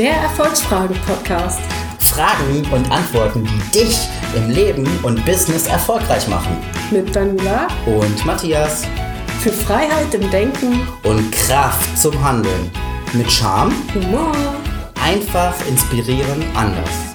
Der Erfolgsfragen-Podcast. Fragen und Antworten, die dich im Leben und Business erfolgreich machen. Mit Daniela Und Matthias. für Freiheit im Denken, Und Kraft zum Handeln. Mit Charme, Humor. einfach inspirieren, anders.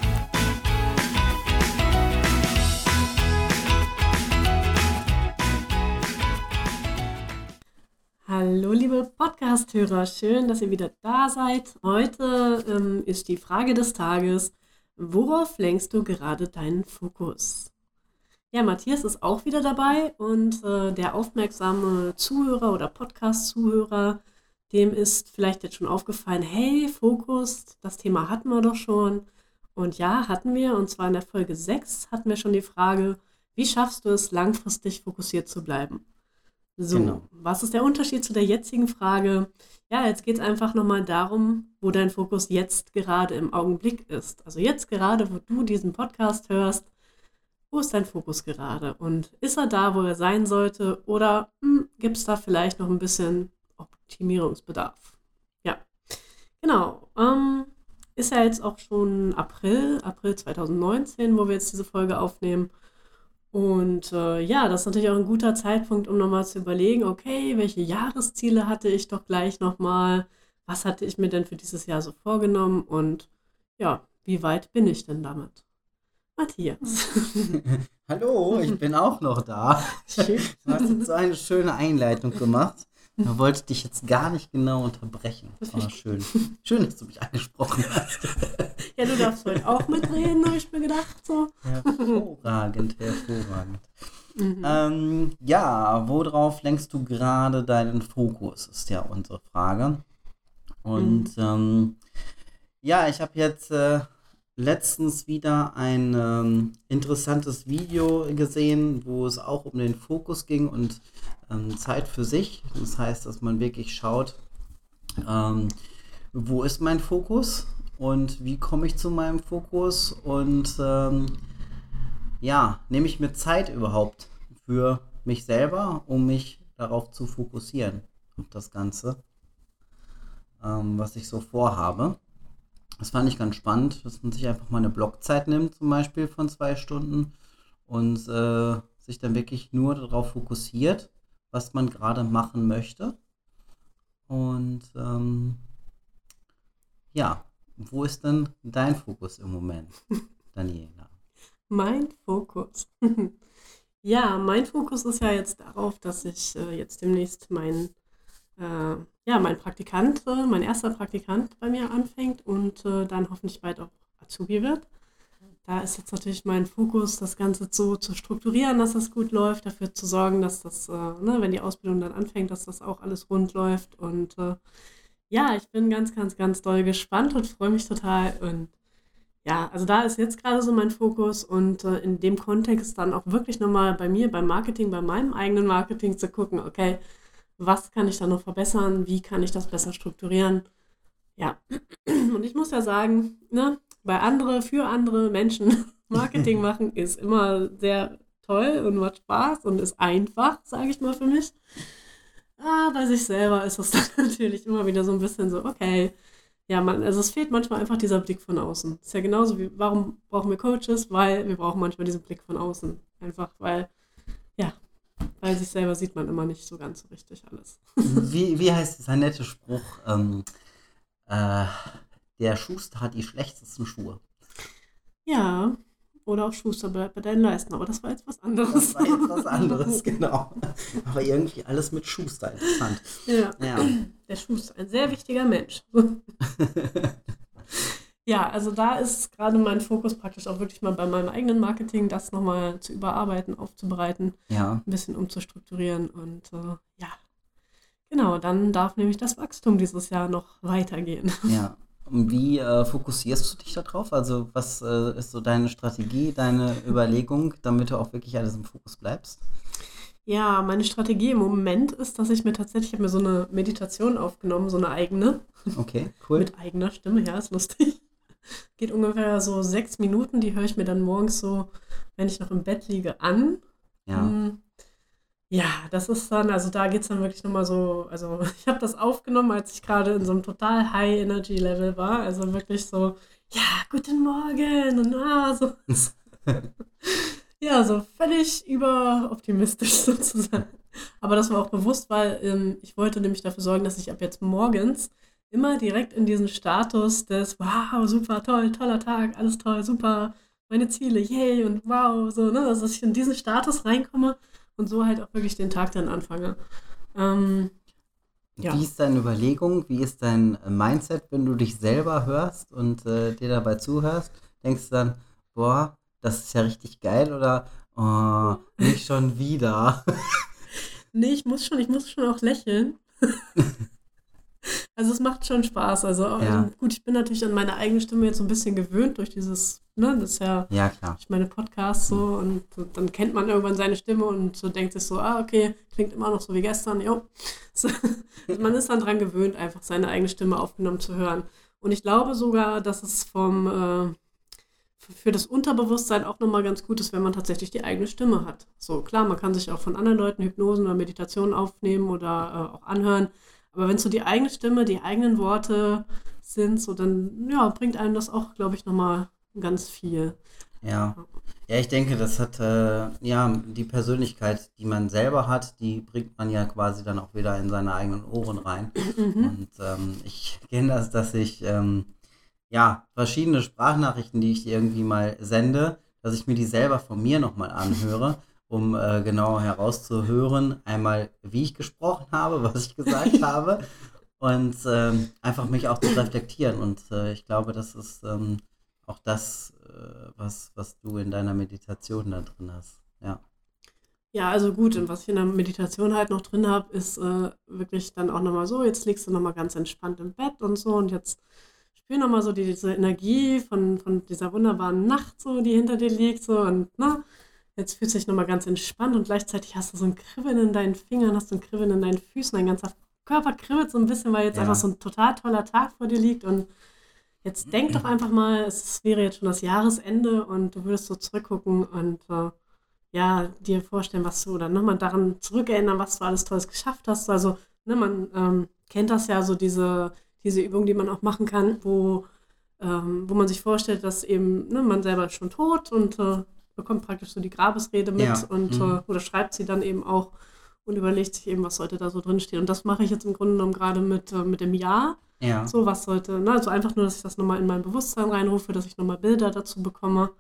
Podcast-Hörer, schön, dass ihr wieder da seid. Heute ähm, ist die Frage des Tages, worauf lenkst du gerade deinen Fokus? Ja, Matthias ist auch wieder dabei und äh, der aufmerksame Zuhörer oder Podcast-Zuhörer, dem ist vielleicht jetzt schon aufgefallen, hey, Fokus, das Thema hatten wir doch schon. Und ja, hatten wir, und zwar in der Folge 6 hatten wir schon die Frage, wie schaffst du es, langfristig fokussiert zu bleiben? So, Genau. was ist der Unterschied zu der jetzigen Frage? Ja, jetzt geht es einfach nochmal darum, wo dein Fokus jetzt gerade im Augenblick ist. Also jetzt gerade, wo du diesen Podcast hörst, wo ist dein Fokus gerade? Und ist er da, wo er sein sollte? Oder gibt es da vielleicht noch ein bisschen Optimierungsbedarf? Ja, genau. Ähm, ist ja jetzt auch schon April, April 2019, wo wir jetzt diese Folge aufnehmen. Und äh, ja, das ist natürlich auch ein guter Zeitpunkt, um nochmal zu überlegen, okay, welche Jahresziele hatte ich doch gleich nochmal? Was hatte ich mir denn für dieses Jahr so vorgenommen? Und ja, wie weit bin ich denn damit? Matthias. Hallo, ich bin auch noch da. Schön. Du hast jetzt so eine schöne Einleitung gemacht. Da wollte ich dich jetzt gar nicht genau unterbrechen. Das war schön. Schön, dass du mich angesprochen hast. Ja, du darfst heute auch mitreden, habe ich mir gedacht. So. Hervorragend, hervorragend. Mhm. Ähm, ja, worauf lenkst du gerade deinen Fokus, ist ja unsere Frage. Und ähm, ja, ich habe jetzt äh, letztens wieder ein ähm, interessantes Video gesehen, wo es auch um den Fokus ging und ähm, Zeit für sich. Das heißt, dass man wirklich schaut, ähm, wo ist mein Fokus und wie komme ich zu meinem Fokus und ähm, ja, nehme ich mir Zeit überhaupt für mich selber, um mich darauf zu fokussieren, auf das Ganze, ähm, was ich so vorhabe. Das fand ich ganz spannend, dass man sich einfach mal eine Blockzeit nimmt, zum Beispiel von zwei Stunden und äh, sich dann wirklich nur darauf fokussiert, was man gerade machen möchte. Und ähm, ja, wo ist denn dein Fokus im Moment, Daniela? Mein Fokus. ja, mein Fokus ist ja jetzt darauf, dass ich äh, jetzt demnächst mein, äh, ja, mein Praktikant, äh, mein erster Praktikant bei mir anfängt und äh, dann hoffentlich bald auch Azubi wird. Da ist jetzt natürlich mein Fokus, das Ganze so zu strukturieren, dass das gut läuft, dafür zu sorgen, dass das, äh, ne, wenn die Ausbildung dann anfängt, dass das auch alles rund läuft. Und äh, ja, ich bin ganz, ganz, ganz doll gespannt und freue mich total. Und ja, also da ist jetzt gerade so mein Fokus und äh, in dem Kontext dann auch wirklich nochmal bei mir, beim Marketing, bei meinem eigenen Marketing zu gucken, okay, was kann ich da noch verbessern, wie kann ich das besser strukturieren. Ja, und ich muss ja sagen, ne, bei andere, für andere Menschen Marketing machen ist immer sehr toll und macht Spaß und ist einfach, sage ich mal für mich. Ah, bei sich selber ist es dann natürlich immer wieder so ein bisschen so, okay, ja, man, also es fehlt manchmal einfach dieser Blick von außen. Ist ja genauso wie, warum brauchen wir Coaches? Weil wir brauchen manchmal diesen Blick von außen. Einfach weil, ja, bei sich selber sieht man immer nicht so ganz so richtig alles. Wie, wie heißt dieser nette Spruch? Ähm, äh, der Schuster hat die schlechtesten Schuhe. Ja, oder auch Schuster bleibt bei deinen Leisten, aber das war jetzt was anderes. Das war jetzt was anderes, genau. Aber irgendwie alles mit Schuster, interessant. Ja, Ja, der Schuster, ein sehr wichtiger Mensch. Ja, also da ist gerade mein Fokus praktisch auch wirklich mal bei meinem eigenen Marketing, das nochmal zu überarbeiten, aufzubereiten, ja. ein bisschen umzustrukturieren und äh, ja, genau, dann darf nämlich das Wachstum dieses Jahr noch weitergehen. ja. Und wie äh, fokussierst du dich darauf? Also, was äh, ist so deine Strategie, deine Überlegung, damit du auch wirklich alles im Fokus bleibst? Ja, meine Strategie im Moment ist, dass ich mir tatsächlich, ich habe mir so eine Meditation aufgenommen, so eine eigene, Okay, cool. mit eigener Stimme, ja, ist lustig. Geht ungefähr so sechs Minuten, die höre ich mir dann morgens so, wenn ich noch im Bett liege, an. Ja. Mm, Ja, das ist dann, also da geht es dann wirklich nochmal so, also ich habe das aufgenommen, als ich gerade in so einem total High-Energy-Level war. Also wirklich so, ja, guten Morgen und ah, so. ja, so völlig überoptimistisch sozusagen. Aber das war auch bewusst, weil ähm, ich wollte nämlich dafür sorgen, dass ich ab jetzt morgens immer direkt in diesen Status des Wow, super, toll, toller Tag, alles toll, super, meine Ziele, yay und wow, so, ne, also, dass ich in diesen Status reinkomme und so halt auch wirklich den Tag dann anfange. Ähm, ja. Wie ist deine Überlegung? Wie ist dein Mindset, wenn du dich selber hörst und äh, dir dabei zuhörst? Denkst du dann, boah, das ist ja richtig geil oder oh, nicht schon wieder? nee, ich muss schon, ich muss schon auch lächeln. Also es macht schon Spaß. Also ja. ähm, gut, ich bin natürlich an meine eigene Stimme jetzt so ein bisschen gewöhnt durch dieses, ne, das ist ja, ja klar. ich meine Podcasts so mhm. und dann kennt man irgendwann seine Stimme und so denkt sich so, ah, okay, klingt immer noch so wie gestern, jo. So, also man ist dann dran gewöhnt, einfach seine eigene Stimme aufgenommen zu hören. Und ich glaube sogar, dass es vom äh, für das Unterbewusstsein auch nochmal ganz gut ist, wenn man tatsächlich die eigene Stimme hat. So, klar, man kann sich auch von anderen Leuten Hypnosen oder Meditationen aufnehmen oder äh, auch anhören. Aber wenn es so die eigene Stimme, die eigenen Worte sind, so dann ja, bringt einem das auch, glaube ich, nochmal ganz viel. Ja. Ja, ich denke, das hat äh, ja die Persönlichkeit, die man selber hat, die bringt man ja quasi dann auch wieder in seine eigenen Ohren rein. Mhm. Und ähm, ich kenne das, dass ich ähm, ja verschiedene Sprachnachrichten, die ich irgendwie mal sende, dass ich mir die selber von mir nochmal anhöre um äh, genau herauszuhören, einmal wie ich gesprochen habe, was ich gesagt habe und ähm, einfach mich auch zu reflektieren. Und äh, ich glaube, das ist ähm, auch das, äh, was, was du in deiner Meditation da drin hast. Ja. Ja, also gut, und was ich in der Meditation halt noch drin habe, ist äh, wirklich dann auch nochmal so, jetzt liegst du nochmal ganz entspannt im Bett und so und jetzt spür nochmal so diese Energie von, von dieser wunderbaren Nacht so, die hinter dir liegt so und ne, Jetzt fühlst du dich nochmal ganz entspannt und gleichzeitig hast du so ein Kribbeln in deinen Fingern, hast du ein Kribbeln in deinen Füßen, dein ganzer Körper kribbelt so ein bisschen, weil jetzt ja. einfach so ein total toller Tag vor dir liegt und jetzt denk doch einfach mal, es wäre jetzt schon das Jahresende und du würdest so zurückgucken und äh, ja, dir vorstellen, was du oder nochmal daran zurückerinnern, was du alles Tolles geschafft hast. Also, ne, man ähm, kennt das ja, so diese, diese Übung, die man auch machen kann, wo, ähm, wo man sich vorstellt, dass eben ne, man selber ist schon tot und äh, bekommt praktisch so die Grabesrede mit ja. und mhm. äh, oder schreibt sie dann eben auch und überlegt sich eben, was sollte da so drinstehen. Und das mache ich jetzt im Grunde genommen gerade mit, äh, mit dem Jahr. Ja. So, was sollte, ne? also einfach nur, dass ich das nochmal in mein Bewusstsein reinrufe, dass ich nochmal Bilder dazu bekomme.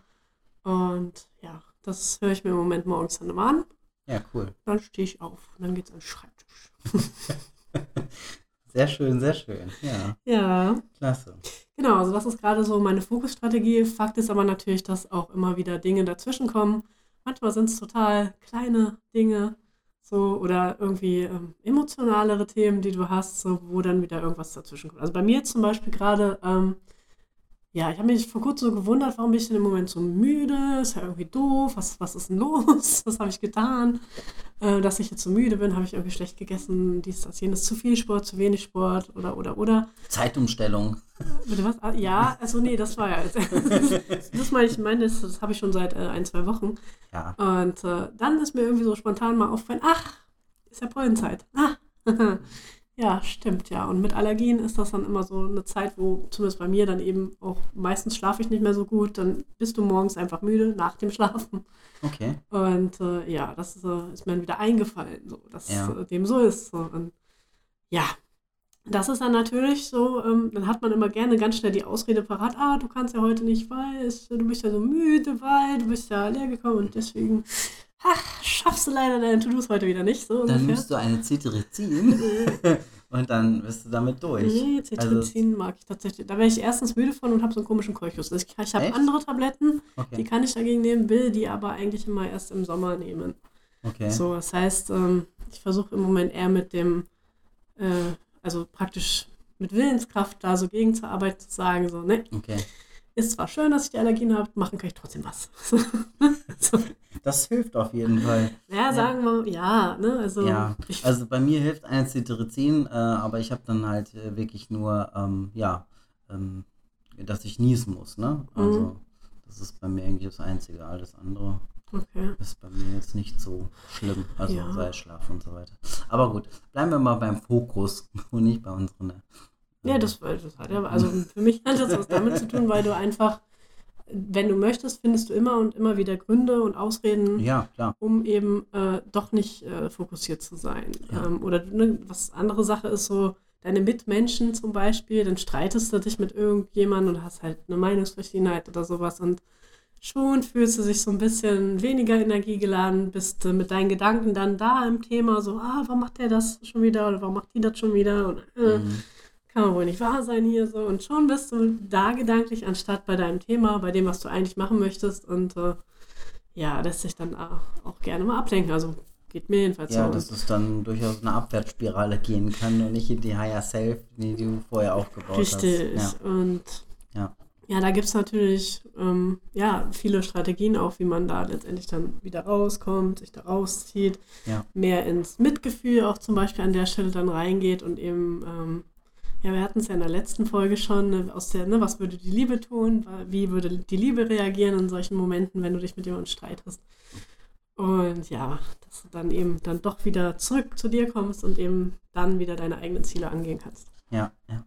Und ja, das höre ich mir im Moment morgens dann immer an. Ja, cool. Dann stehe ich auf und dann geht es an den Schreibtisch. Sehr schön, sehr schön. Ja. Ja. Klasse. Genau, also das ist gerade so meine Fokusstrategie. Fakt ist aber natürlich, dass auch immer wieder Dinge dazwischenkommen. Manchmal sind es total kleine Dinge, so oder irgendwie ähm, emotionalere Themen, die du hast, so, wo dann wieder irgendwas dazwischenkommt. Also bei mir zum Beispiel gerade ähm, ja, ich habe mich vor kurzem so gewundert, warum bin ich denn im Moment so müde? Ist ja irgendwie doof. Was, was ist denn los? Was habe ich getan? Äh, dass ich jetzt so müde bin, habe ich irgendwie schlecht gegessen, dies, das, jenes, zu viel Sport, zu wenig Sport oder, oder, oder. Zeitumstellung. Bitte was? Ah, ja, also nee, das war ja. das meine ich, meine, das, das habe ich schon seit äh, ein, zwei Wochen. Ja. Und äh, dann ist mir irgendwie so spontan mal aufgefallen, ach, ist ja Pollenzeit. Ah, Ja, stimmt, ja. Und mit Allergien ist das dann immer so eine Zeit, wo zumindest bei mir dann eben auch meistens schlafe ich nicht mehr so gut. Dann bist du morgens einfach müde nach dem Schlafen. Okay. Und äh, ja, das äh, ist mir dann wieder eingefallen, so, dass ja. äh, dem so ist. So. Und ja, das ist dann natürlich so, ähm, dann hat man immer gerne ganz schnell die Ausrede parat, ah, du kannst ja heute nicht, weil du bist ja so müde, weil du bist ja leer gekommen und deswegen ach, schaffst du leider deine To-Dos heute wieder nicht. So dann nimmst du eine Cetirizin und dann bist du damit durch. Nee, Cetirizin also, mag ich tatsächlich. Da wäre ich erstens müde von und habe so einen komischen Keuchus. Ich, ich habe andere Tabletten, okay. die kann ich dagegen nehmen, will die aber eigentlich immer erst im Sommer nehmen. Okay. So, das heißt, ähm, ich versuche im Moment eher mit dem, äh, also praktisch mit Willenskraft da so gegenzuarbeiten, zu sagen, so, ne? Okay. Ist zwar schön, dass ich die Allergien habe, machen kann ich trotzdem was. so. Das hilft auf jeden Fall. Ja, sagen wir, ja, ne? Also, ja. also bei mir hilft eine Cetirizin, äh, aber ich habe dann halt äh, wirklich nur, ähm, ja, ähm, dass ich niesen muss, ne? Also mhm. das ist bei mir eigentlich das Einzige. Alles andere Okay. Ist bei mir jetzt nicht so schlimm. Also Ja. sei es Schlaf und so weiter. Aber gut, bleiben wir mal beim Fokus und nicht bei unseren. Ja, das, das hat ja, also für mich hat das was damit zu tun, weil du einfach, wenn du möchtest, findest du immer und immer wieder Gründe und Ausreden, Ja, um eben äh, doch nicht äh, fokussiert zu sein. Ja. Ähm, oder ne, was andere Sache ist so, deine Mitmenschen zum Beispiel, dann streitest du dich mit irgendjemandem und hast halt eine Meinungsverschiedenheit oder sowas und schon fühlst du dich so ein bisschen weniger energiegeladen, bist mit deinen Gedanken dann da im Thema so, ah, warum macht der das schon wieder oder warum macht die das schon wieder und äh, Mhm. Kann wohl nicht wahr sein hier so. Und schon bist du da gedanklich, anstatt bei deinem Thema, bei dem, was du eigentlich machen möchtest. Und äh, ja, lässt sich dann auch gerne mal ablenken. Also geht mir jedenfalls Ja, so. dass es dann durchaus eine Abwärtsspirale gehen kann und nicht in die Higher Self, die du vorher aufgebaut Richtig. hast. Und Ja. ja, da gibt es natürlich ähm, ja, viele Strategien auch, wie man da letztendlich dann wieder rauskommt, sich da rauszieht, Ja. mehr ins Mitgefühl auch zum Beispiel an der Stelle dann reingeht und eben, ähm, ja, wir hatten es ja in der letzten Folge schon, ne, aus der, ne, was würde die Liebe tun, wie würde die Liebe reagieren in solchen Momenten, wenn du dich mit jemandem streitest. Und ja, dass du dann eben dann doch wieder zurück zu dir kommst und eben dann wieder deine eigenen Ziele angehen kannst. Ja, ja.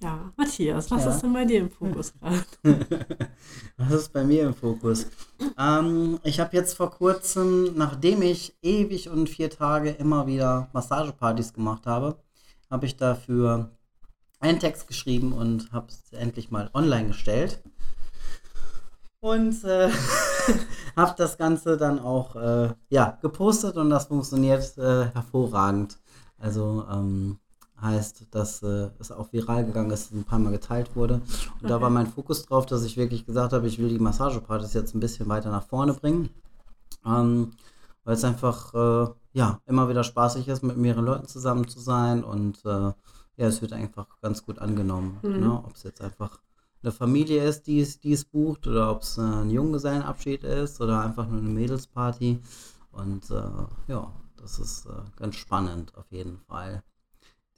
Ja, Matthias, was Ja. ist denn bei dir im Fokus gerade? Was ist bei mir im Fokus? Ähm, ich habe jetzt vor kurzem, nachdem ich ewig und vier Tage immer wieder Massagepartys gemacht habe, habe ich dafür einen Text geschrieben und habe es endlich mal online gestellt. Und äh, habe das Ganze dann auch äh, ja, gepostet und das funktioniert äh, hervorragend. Also ähm, heißt, dass äh, es auch viral gegangen ist, ein paar Mal geteilt wurde. Und da Okay. war mein Fokus drauf, dass ich wirklich gesagt habe, ich will die Massagepartys jetzt ein bisschen weiter nach vorne bringen. Ähm, weil es einfach äh, ja, immer wieder spaßig ist, mit mehreren Leuten zusammen zu sein und äh, ja, es wird einfach ganz gut angenommen. Mhm. Ne? Ob es jetzt einfach eine Familie ist, die es, die es bucht oder ob es äh, ein Junggesellenabschied ist oder einfach nur eine Mädelsparty. Und äh, ja, das ist äh, ganz spannend auf jeden Fall,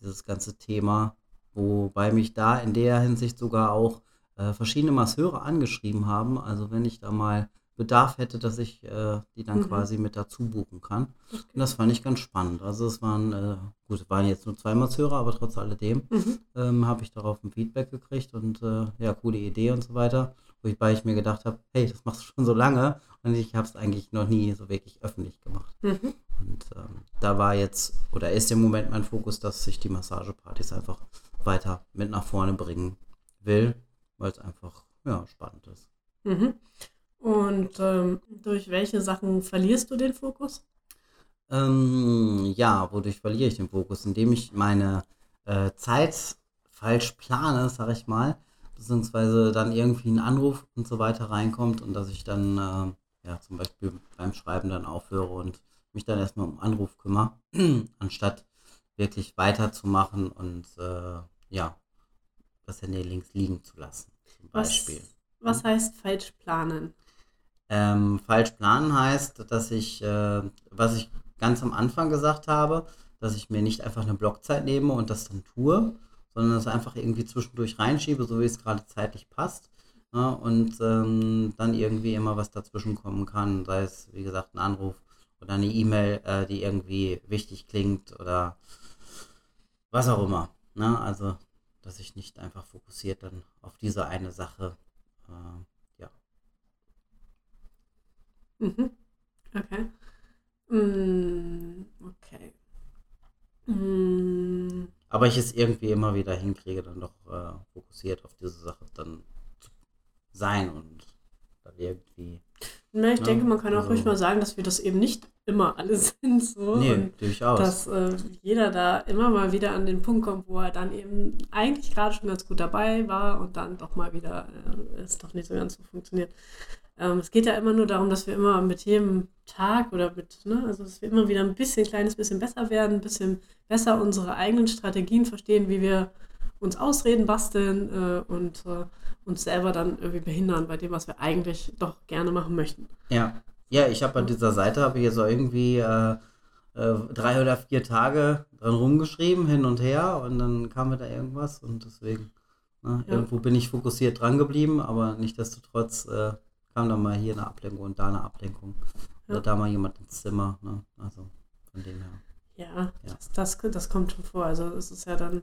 dieses ganze Thema. Wobei mich da in der Hinsicht sogar auch äh, verschiedene Masseure angeschrieben haben. Also wenn ich da mal Bedarf hätte, dass ich äh, die dann Mhm. quasi mit dazu buchen kann. Und das fand ich ganz spannend. Also es waren, äh, gut, es waren jetzt nur zwei Masseure, aber trotz alledem Mhm. ähm, habe ich darauf ein Feedback gekriegt und äh, ja, coole Idee und so weiter. Wobei ich mir gedacht habe, hey, das machst du schon so lange und ich habe es eigentlich noch nie so wirklich öffentlich gemacht. Mhm. Und ähm, da war jetzt oder ist im Moment mein Fokus, dass ich die Massagepartys einfach weiter mit nach vorne bringen will, weil es einfach ja, spannend ist. Und ähm, durch welche Sachen verlierst du den Fokus? Ähm, ja, wodurch verliere ich den Fokus? Indem ich meine äh, Zeit falsch plane, sag ich mal, beziehungsweise dann irgendwie ein Anruf und so weiter reinkommt und dass ich dann äh, ja zum Beispiel beim Schreiben dann aufhöre und mich dann erstmal um Anruf kümmere, anstatt wirklich weiterzumachen und äh, ja, das Handy links liegen zu lassen, zum Was, Beispiel. was heißt falsch planen? Ähm, falsch planen heißt, dass ich, äh, was ich ganz am Anfang gesagt habe, dass ich mir nicht einfach eine Blockzeit nehme und das dann tue, sondern das einfach irgendwie zwischendurch reinschiebe, so wie es gerade zeitlich passt. Ja, und ähm, dann irgendwie immer was dazwischen kommen kann, sei es, wie gesagt, ein Anruf oder eine E-Mail, äh, die irgendwie wichtig klingt oder was auch immer. Ne? Also, dass ich nicht einfach fokussiert dann auf diese eine Sache äh, Mhm. Okay. Mm, okay. Mm, Aber ich es irgendwie immer wieder hinkriege, dann doch äh, fokussiert auf diese Sache dann zu sein und dann irgendwie. Na, ich Ja, denke, man kann auch also- ruhig mal sagen, dass wir das eben nicht immer alle sind. So. Nee, durchaus. dass äh, jeder da immer mal wieder an den Punkt kommt, wo er dann eben eigentlich gerade schon ganz gut dabei war und dann doch mal wieder äh, es doch nicht so ganz so funktioniert. Ähm, es geht ja immer nur darum, dass wir immer mit jedem Tag oder mit, ne, also dass wir immer wieder ein bisschen, kleines bisschen besser werden, ein bisschen besser unsere eigenen Strategien verstehen, wie wir uns Ausreden basteln äh, und äh, uns selber dann irgendwie behindern bei dem, was wir eigentlich doch gerne machen möchten. Ja, ja, ich habe an dieser Seite habe ich jetzt auch irgendwie äh, äh, drei oder vier Tage dran rumgeschrieben, hin und her, und dann kam mir da irgendwas und deswegen, ne, Ja. irgendwo bin ich fokussiert dran geblieben, aber nichtsdestotrotz äh, kam dann mal hier eine Ablenkung und da eine Ablenkung. Oder Ja. da mal jemand ins Zimmer. Ne? Also von dem her. Ja, Ja. Das, das, das kommt schon vor. Also es ist ja dann,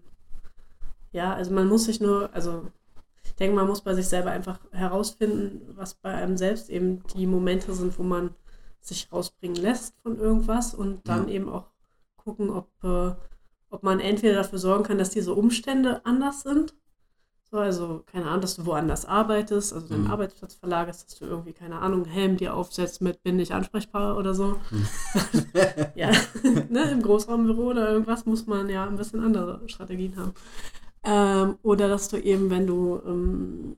ja, also man muss sich nur, also ich denke, man muss bei sich selber einfach herausfinden, was bei einem selbst eben die Momente sind, wo man sich rausbringen lässt von irgendwas und dann Ja. eben auch gucken, ob, äh, ob man entweder dafür sorgen kann, dass diese Umstände anders sind. So, also, keine Ahnung, dass du woanders arbeitest, also deinen Mhm. Arbeitsplatz verlagerst, dass du irgendwie, keine Ahnung, Helm dir aufsetzt mit bin nicht ansprechbar oder so. Ja, ne, im Großraumbüro oder irgendwas muss man ja ein bisschen andere Strategien haben. Ähm, oder dass du eben, wenn du, ähm,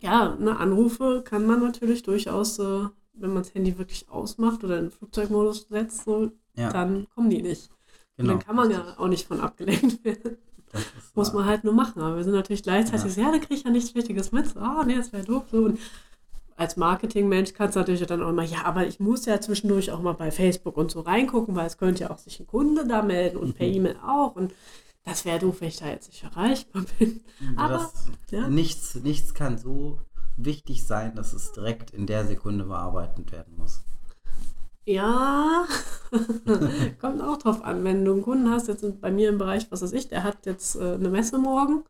ja, ne, Anrufe kann man natürlich durchaus, äh, wenn man das Handy wirklich ausmacht oder in den Flugzeugmodus setzt, so, Ja, dann kommen die nicht. Und genau. dann kann man ja auch nicht von abgelenkt werden. Muss man halt nur machen. Aber wir sind natürlich gleichzeitig, so, ja, da kriege ich ja nichts Wichtiges mit. Ah, nee, das wäre doof. So. Und als Marketingmensch kannst du natürlich dann auch mal, ja, aber ich muss ja zwischendurch auch mal bei Facebook und so reingucken, weil es könnte ja auch sich ein Kunde da melden und per Mhm. E-Mail auch. Und das wäre doof, wenn ich da jetzt nicht erreichbar bin. Aber, das, ja. nichts, nichts kann so wichtig sein, dass es direkt in der Sekunde bearbeitet werden muss. Ja, kommt auch drauf an. Wenn du einen Kunden hast, jetzt bei mir im Bereich, was weiß ich, der hat jetzt äh, eine Messe morgen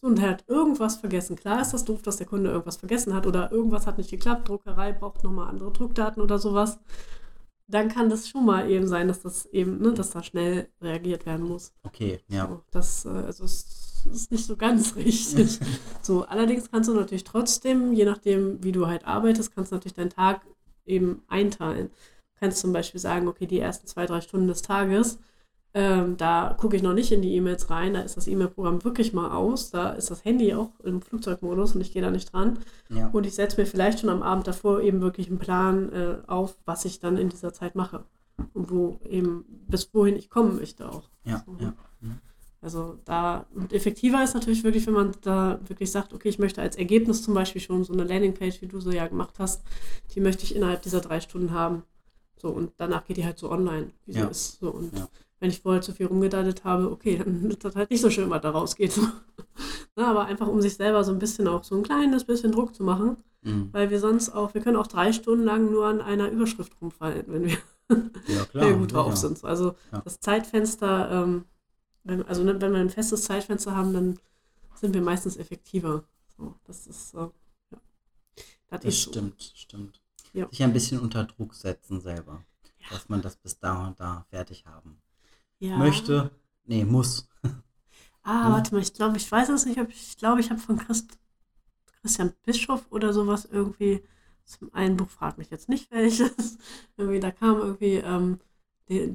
und der hat irgendwas vergessen. Klar ist das doof, dass der Kunde irgendwas vergessen hat oder irgendwas hat nicht geklappt, Druckerei braucht nochmal andere Druckdaten oder sowas. Dann kann das schon mal eben sein, dass das eben, ne, dass da schnell reagiert werden muss. Okay, ja. So, das äh, also es ist nicht so ganz richtig. so, allerdings kannst du natürlich trotzdem, je nachdem, wie du halt arbeitest, kannst du natürlich deinen Tag eben einteilen. Du kannst zum Beispiel sagen, okay, die ersten zwei, drei Stunden des Tages, ähm, da gucke ich noch nicht in die E-Mails rein, da ist das E-Mail-Programm wirklich mal aus, da ist das Handy auch im Flugzeugmodus und ich gehe da nicht dran. ja. Und ich setze mir vielleicht schon am Abend davor eben wirklich einen Plan äh, auf, was ich dann in dieser Zeit mache. Und wo eben, bis wohin ich kommen möchte auch. Ja, So. ja. Mhm. Also da, und effektiver ist natürlich wirklich, wenn man da wirklich sagt, okay, ich möchte als Ergebnis zum Beispiel schon so eine Landingpage, wie du so ja gemacht hast, die möchte ich innerhalb dieser drei Stunden haben. So, und danach geht die halt so online, wie sie Ja. ist. So, und Ja. Wenn ich vorher zu viel rumgedeitet habe, okay, dann ist das halt nicht so schön, was da rausgeht. Na, aber einfach, um sich selber so ein bisschen auch so ein kleines bisschen Druck zu machen, Mhm. weil wir sonst auch, wir können auch drei Stunden lang nur an einer Überschrift rumfallen, wenn wir Ja, klar. sehr gut drauf ja. sind. So, Also Ja. das Zeitfenster, ähm, wenn, also ne, wenn wir ein festes Zeitfenster haben, dann sind wir meistens effektiver. So, das ist so, ja. Das, Das ist so. stimmt, stimmt. Ja. Sich ein bisschen unter Druck setzen selber. Dass man das bis da und da fertig haben Ja. möchte. Nee, muss. Ah, Hm. warte mal, ich glaube, ich weiß es nicht, ob ich, glaube, ich habe von Christ, Christian Bischof oder sowas irgendwie, zum einen Buch fragt mich jetzt nicht welches, irgendwie, da kam irgendwie, ähm, die,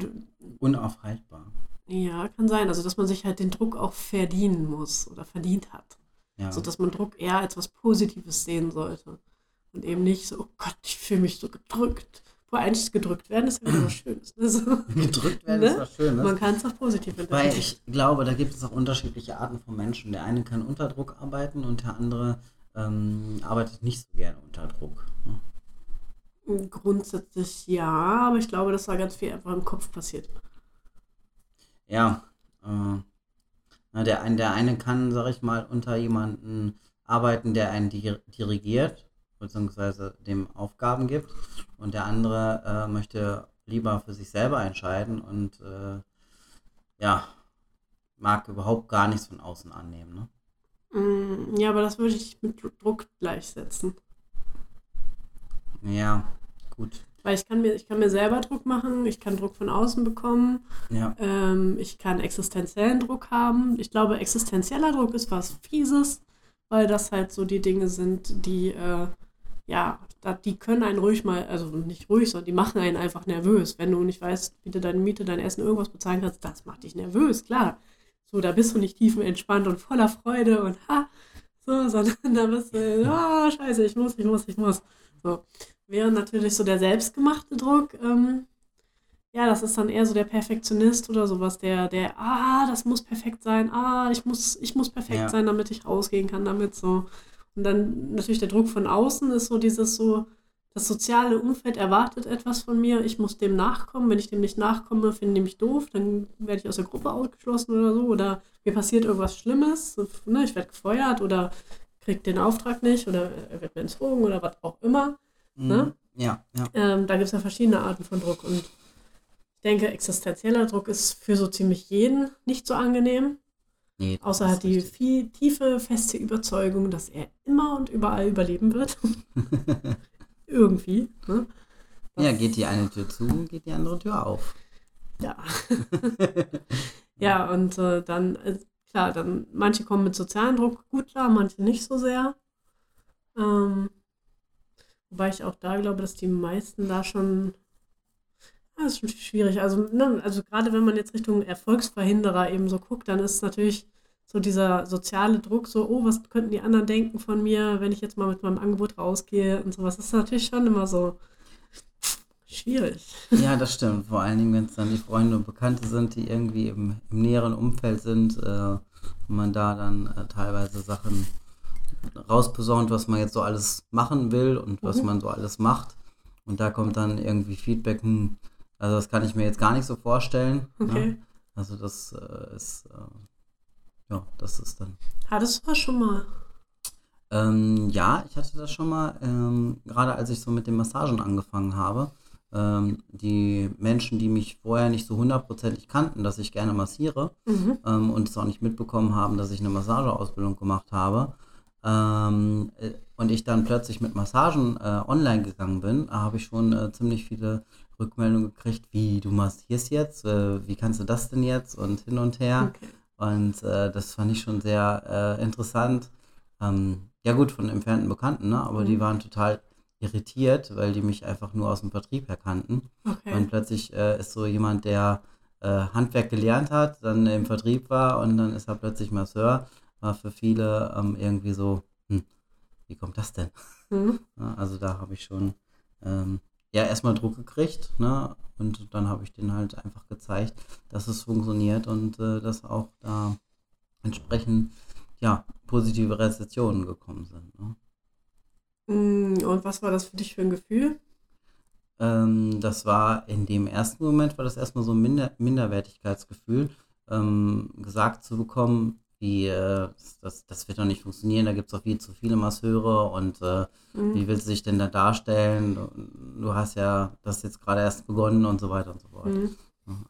Unaufhaltbar. ja, kann sein, also dass man sich halt den Druck auch verdienen muss oder verdient hat. Ja. So dass man Druck eher als was Positives sehen sollte. Und eben nicht so, oh Gott, ich fühle mich so gedrückt. Wo eigentlich gedrückt werden ist ja was Schönes. Ne? So, Gedrückt werden Ne? ist was Schönes. man kann es auch positiv Weil interpretieren. ich glaube, da gibt es auch unterschiedliche Arten von Menschen. Der eine kann unter Druck arbeiten und der andere ähm, arbeitet nicht so gerne unter Druck. ne? Grundsätzlich ja, aber ich glaube, dass da ganz viel einfach im Kopf passiert. Ja, äh, na, der, ein, der eine kann, sag ich mal, unter jemanden arbeiten, der einen dir dirigiert, beziehungsweise dem Aufgaben gibt. Und der andere äh, möchte lieber für sich selber entscheiden und äh, ja, mag überhaupt gar nichts von außen annehmen. Ne? Mm, Ja, aber das würde ich mit Druck gleichsetzen. Ja, gut. Weil ich kann mir, ich kann mir selber Druck machen, ich kann Druck von außen bekommen, Ja, ähm, ich kann existenziellen Druck haben. Ich glaube, existenzieller Druck ist was Fieses, weil das halt so die Dinge sind, die, äh, ja, die können einen ruhig mal, also nicht ruhig, sondern die machen einen einfach nervös. Wenn du nicht weißt, wie du deine Miete, dein Essen, irgendwas bezahlen kannst, das macht dich nervös, klar. So, da bist du nicht tiefenentspannt und voller Freude und ha, so, sondern da bist du, ah, scheiße, ich muss, ich muss, ich muss. So. Während natürlich so der selbstgemachte Druck, ähm, ja, das ist dann eher so der Perfektionist oder sowas, der, der, ah, das muss perfekt sein, ah, ich muss, ich muss perfekt Ja. sein, damit ich rausgehen kann, damit so. Und dann natürlich der Druck von außen ist so dieses so, das soziale Umfeld erwartet etwas von mir, ich muss dem nachkommen. Wenn ich dem nicht nachkomme, finden die mich doof, dann werde ich aus der Gruppe ausgeschlossen oder so. Oder mir passiert irgendwas Schlimmes, ne, ich werde gefeuert oder kriege den Auftrag nicht oder er wird mir entzogen oder was auch immer. Mhm. Ne? Ja, ja. Ähm, da gibt es ja verschiedene Arten von Druck und ich denke, existenzieller Druck ist für so ziemlich jeden nicht so angenehm. Nee, Außer er hat die viel tiefe, feste Überzeugung, dass er immer und überall überleben wird. Irgendwie. Ne? Ja, geht die eine Tür zu, geht die andere Tür auf. Ja. ja, und äh, dann, äh, klar, dann manche kommen mit sozialem Druck gut klar, manche nicht so sehr. Ähm, wobei ich auch da glaube, dass die meisten da schon. Das ist schon schwierig. Also, ne, also gerade wenn man jetzt Richtung Erfolgsverhinderer eben so guckt, dann ist natürlich so dieser soziale Druck, so, oh, was könnten die anderen denken von mir, wenn ich jetzt mal mit meinem Angebot rausgehe und sowas. Das ist natürlich schon immer so schwierig. Ja, das stimmt. Vor allen Dingen, wenn es dann die Freunde und Bekannte sind, die irgendwie im, im näheren Umfeld sind äh, und man da dann äh, teilweise Sachen rausposaunt, was man jetzt so alles machen will und was Mhm. man so alles macht. Und da kommt dann irgendwie Feedback, hm, also das kann ich mir jetzt gar nicht so vorstellen. Okay. Ne? Also das äh, ist, äh, ja, das ist dann Hattest du das schon mal? Ähm, ja, ich hatte das schon mal, ähm, gerade als ich so mit den Massagen angefangen habe. Ähm, die Menschen, die mich vorher nicht so hundertprozentig kannten, dass ich gerne massiere Mhm. ähm, und es auch nicht mitbekommen haben, dass ich eine Massageausbildung gemacht habe. Ähm, äh, und ich dann plötzlich mit Massagen äh, online gegangen bin, habe ich schon äh, ziemlich viele Rückmeldungen gekriegt, wie du massierst jetzt, äh, wie kannst du das denn jetzt und hin und her. Okay. Und äh, das fand ich schon sehr äh, interessant. Ähm, ja gut, von entfernten Bekannten, ne? aber die Mhm. waren total irritiert, weil die mich einfach nur aus dem Vertrieb her kannten. Okay. Und plötzlich äh, ist so jemand, der äh, Handwerk gelernt hat, dann im Vertrieb war und dann ist er plötzlich Masseur. War für viele ähm, irgendwie so, hm, wie kommt das denn? Mhm. Ja, also da habe ich schon ähm, ja erstmal Druck gekriegt, ne? Und dann habe ich den halt einfach gezeigt, dass es funktioniert und äh, dass auch da entsprechend ja positive Rezessionen gekommen sind. Ne? Mm, Und was war das für dich für ein Gefühl? Ähm, das war in dem ersten Moment war das erstmal so ein Minder Minderwertigkeitsgefühl, ähm, gesagt zu bekommen, wie äh, das, das wird doch nicht funktionieren, da gibt es doch viel zu viele Masseure und äh, Mhm. wie willst du dich denn da darstellen? Du, du hast ja das jetzt gerade erst begonnen und so weiter und so fort. Mhm.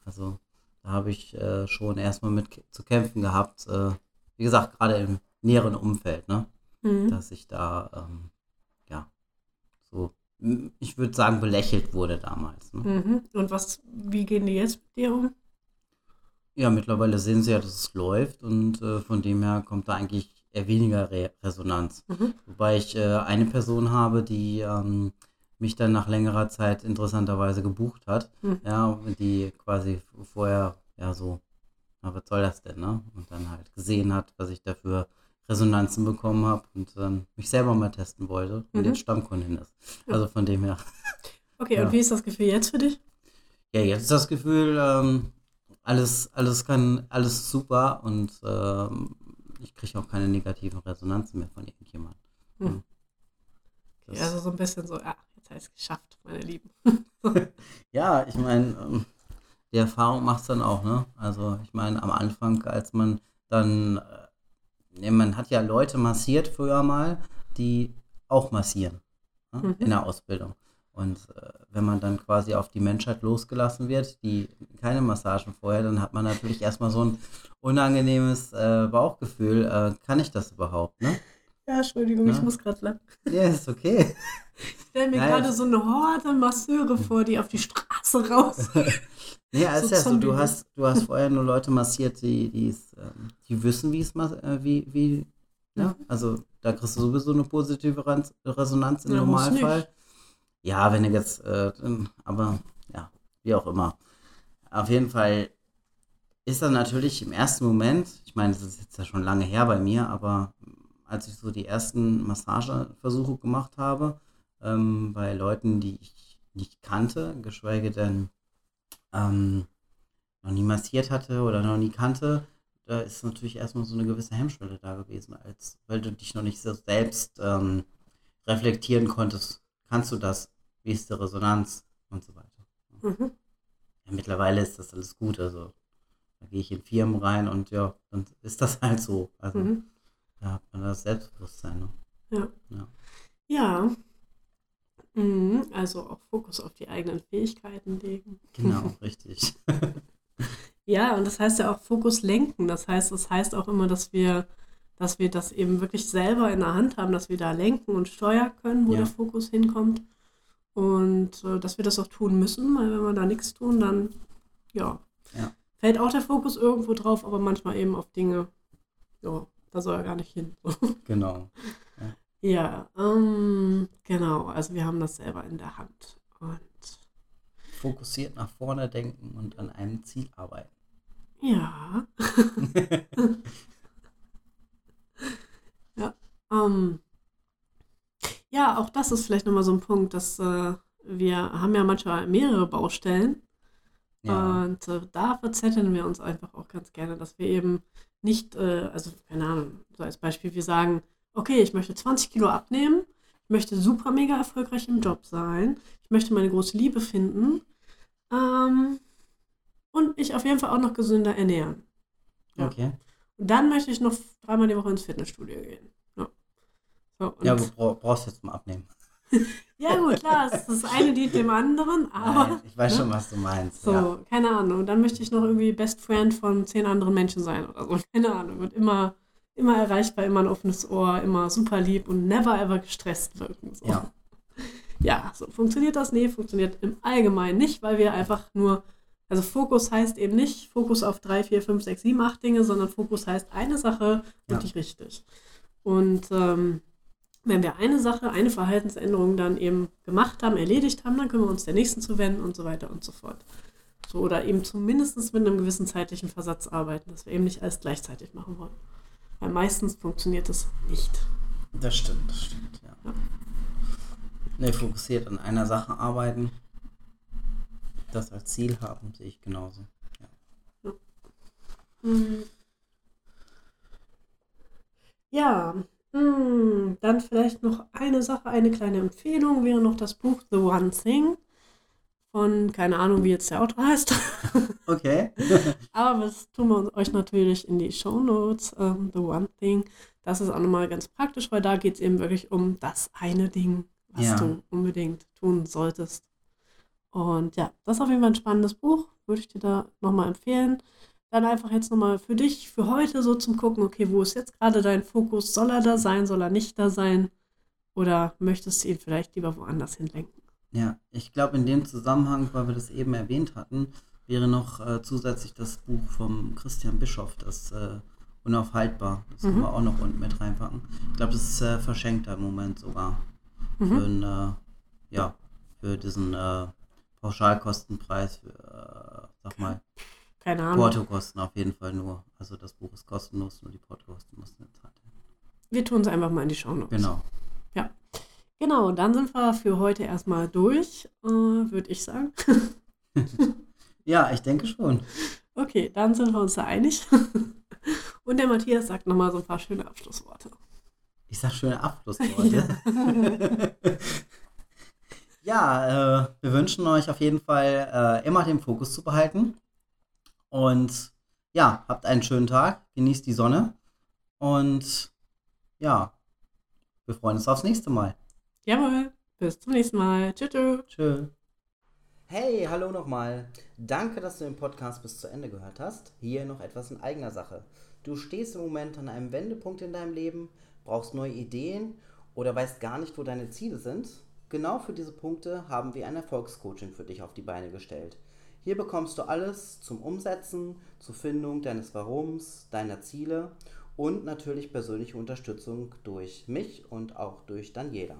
Also da habe ich äh, schon erstmal mit zu kämpfen gehabt. Äh, wie gesagt, gerade im näheren Umfeld, ne? Mhm. dass ich da, ähm, ja, so, ich würde sagen, belächelt wurde damals. Ne? Mhm. Und was, wie gehen die jetzt mit dir um? Ja, mittlerweile sehen sie ja, dass es läuft und äh, von dem her kommt da eigentlich eher weniger Re Resonanz. Mhm. Wobei ich äh, eine Person habe, die ähm, mich dann nach längerer Zeit interessanterweise gebucht hat. Mhm. Ja, die quasi vorher, ja, so, na, was soll das denn, ne? Und dann halt gesehen hat, was ich dafür Resonanzen bekommen habe und dann mich selber mal testen wollte und Mhm. jetzt Stammkundin ist. Also von dem her. Okay, Ja. und wie ist das Gefühl jetzt für dich? Ja, jetzt ist das Gefühl, ähm, alles, alles kann, alles super und ähm, ich kriege auch keine negativen Resonanzen mehr von irgendjemandem. Hm. Das- Ja, also so ein bisschen so, ja, jetzt habe ich es geschafft, meine Lieben. Ja, ich meine, ähm, die Erfahrung macht es dann auch, ne? Also ich meine, am Anfang, als man dann, äh, ja, man hat ja Leute massiert früher mal, die auch massieren ne? Mhm. in der Ausbildung. Und äh, wenn man dann quasi auf die Menschheit losgelassen wird, die keine Massagen vorher, dann hat man natürlich erstmal so ein unangenehmes äh, Bauchgefühl. Äh, kann ich das überhaupt, ne? Ja, Entschuldigung, ich Ja. muss gerade lachen. Ja, ist okay. Ich stelle mir Nein. gerade so eine Horde Masseure vor, die auf die Straße raus. Nee, ist So ja so, du hast, du hast vorher nur Leute massiert, die, die, es, ähm, die wissen, wie es mas- äh, wie, wie, ja, Mhm. also da kriegst du sowieso eine positive Resonanz im Ja, Normalfall. Ja, wenn du jetzt, äh, aber ja, wie auch immer. Auf jeden Fall ist dann natürlich im ersten Moment, ich meine, das ist jetzt ja schon lange her bei mir, aber als ich so die ersten Massageversuche gemacht habe, ähm, bei Leuten, die ich nicht kannte, geschweige denn ähm, noch nie massiert hatte oder noch nie kannte, da ist natürlich erstmal so eine gewisse Hemmschwelle da gewesen, als weil du dich noch nicht so selbst ähm, reflektieren konntest. Kannst du das? Wie ist die Resonanz? Und so weiter. Mhm. Ja, mittlerweile ist das alles gut. Also da gehe ich in Firmen rein und ja, dann ist das halt so. Also Mhm. Da hat man das Selbstbewusstsein. Ne? Ja. Ja. Ja. Mhm, Also auch Fokus auf die eigenen Fähigkeiten legen. Genau, richtig. Ja, und das heißt ja auch Fokus lenken. Das heißt, das heißt auch immer, dass wir, dass wir das eben wirklich selber in der Hand haben, dass wir da lenken und steuern können, wo Ja. der Fokus hinkommt. Und äh, dass wir das auch tun müssen, weil wenn wir da nichts tun, dann ja, Ja. fällt auch der Fokus irgendwo drauf, aber manchmal eben auf Dinge, ja, da soll er gar nicht hin. Genau. ja, ähm, genau, also wir haben das selber in der Hand. Und Fokussiert nach vorne denken und an einem Ziel arbeiten. ja, Ja, ähm, ja, auch das ist vielleicht nochmal so ein Punkt, dass äh, wir haben ja manchmal mehrere Baustellen Ja. und äh, da verzetteln wir uns einfach auch ganz gerne, dass wir eben nicht, äh, also keine Ahnung, so als Beispiel, wir sagen, okay, ich möchte 20 Kilo abnehmen, ich möchte super mega erfolgreich im Job sein, ich möchte meine große Liebe finden ähm, und mich auf jeden Fall auch noch gesünder ernähren. Ja. Okay. Und dann möchte ich noch dreimal die Woche ins Fitnessstudio gehen. Ja, du bra- brauchst jetzt mal abnehmen. ja gut, klar, es- das eine dient dem anderen, aber Nein, ich weiß ne? schon, was du meinst. so, Ja. keine Ahnung. Und dann möchte ich noch irgendwie Best Friend von zehn anderen Menschen sein oder so. Keine Ahnung. Und immer, immer erreichbar, immer ein offenes Ohr, immer super lieb und never ever gestresst wirken. So. Ja. Ja, so funktioniert das? Nee, funktioniert im Allgemeinen nicht, weil wir einfach nur, also Fokus heißt eben nicht Fokus auf drei, vier, fünf, sechs, sieben, acht Dinge, sondern Fokus heißt eine Sache und Ja. die richtig. Und ähm, wenn wir eine Sache, eine Verhaltensänderung dann eben gemacht haben, erledigt haben, dann können wir uns der nächsten zuwenden und so weiter und so fort. So, oder eben zumindest mit einem gewissen zeitlichen Versatz arbeiten, dass wir eben nicht alles gleichzeitig machen wollen. Weil meistens funktioniert das nicht. Das stimmt, das stimmt, ja. Ja. Ne, fokussiert an einer Sache arbeiten. Das als Ziel haben, sehe ich genauso. Mhm. Ja, mm, dann vielleicht noch eine Sache, eine kleine Empfehlung wäre noch das Buch The One Thing von, keine Ahnung, wie jetzt der Autor heißt, Okay. aber das tun wir euch natürlich in die Show Notes, ähm, The One Thing. Das ist auch nochmal ganz praktisch, weil da geht es eben wirklich um das eine Ding, was Ja. du unbedingt tun solltest. Und ja, das ist auf jeden Fall ein spannendes Buch, würde ich dir da nochmal empfehlen. Dann einfach jetzt nochmal für dich, für heute so zum Gucken, okay, wo ist jetzt gerade dein Fokus? Soll er da sein, soll er nicht da sein? Oder möchtest du ihn vielleicht lieber woanders hinlenken? Ja, ich glaube in dem Zusammenhang, weil wir das eben erwähnt hatten, wäre noch äh, zusätzlich das Buch vom Christian Bischoff, das äh, Unaufhaltbar. Das können Mhm. wir auch noch unten mit reinpacken. Ich glaube, das ist äh, verschenkt im Moment sogar. Für, Mhm. einen, äh, ja, für diesen äh, Pauschalkostenpreis für, äh, sag mal, Keine Ahnung. Portokosten auf jeden Fall nur. Also das Buch ist kostenlos, nur die Portokosten müssen jetzt halt. Wir tun es einfach mal in die Show Notes. Genau. Genau, dann sind wir für heute erstmal durch, äh, würde ich sagen. Ja, ich denke schon. Okay, dann sind wir uns da einig. Und der Matthias sagt nochmal so ein paar schöne Abschlussworte. Ich sag schöne Abschlussworte. ja, äh, wir wünschen euch auf jeden Fall äh, immer den Fokus zu behalten. Und ja, habt einen schönen Tag, genießt die Sonne. Und ja, wir freuen uns aufs nächste Mal. Jawohl, bis zum nächsten Mal. Tschüss. tschüss. Tschö. Hey, hallo nochmal. Danke, dass du den Podcast bis zu Ende gehört hast. Hier noch etwas in eigener Sache. Du stehst im Moment an einem Wendepunkt in deinem Leben, brauchst neue Ideen oder weißt gar nicht, wo deine Ziele sind. Genau für diese Punkte haben wir ein Erfolgscoaching für dich auf die Beine gestellt. Hier bekommst du alles zum Umsetzen, zur Findung deines Warums, deiner Ziele und natürlich persönliche Unterstützung durch mich und auch durch Daniela.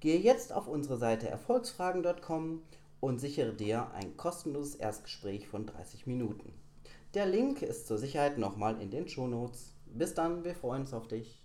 Gehe jetzt auf unsere Seite erfolgsfragen.com und sichere dir ein kostenloses Erstgespräch von 30 Minuten. Der Link ist zur Sicherheit nochmal in den Shownotes. Bis dann, wir freuen uns auf dich.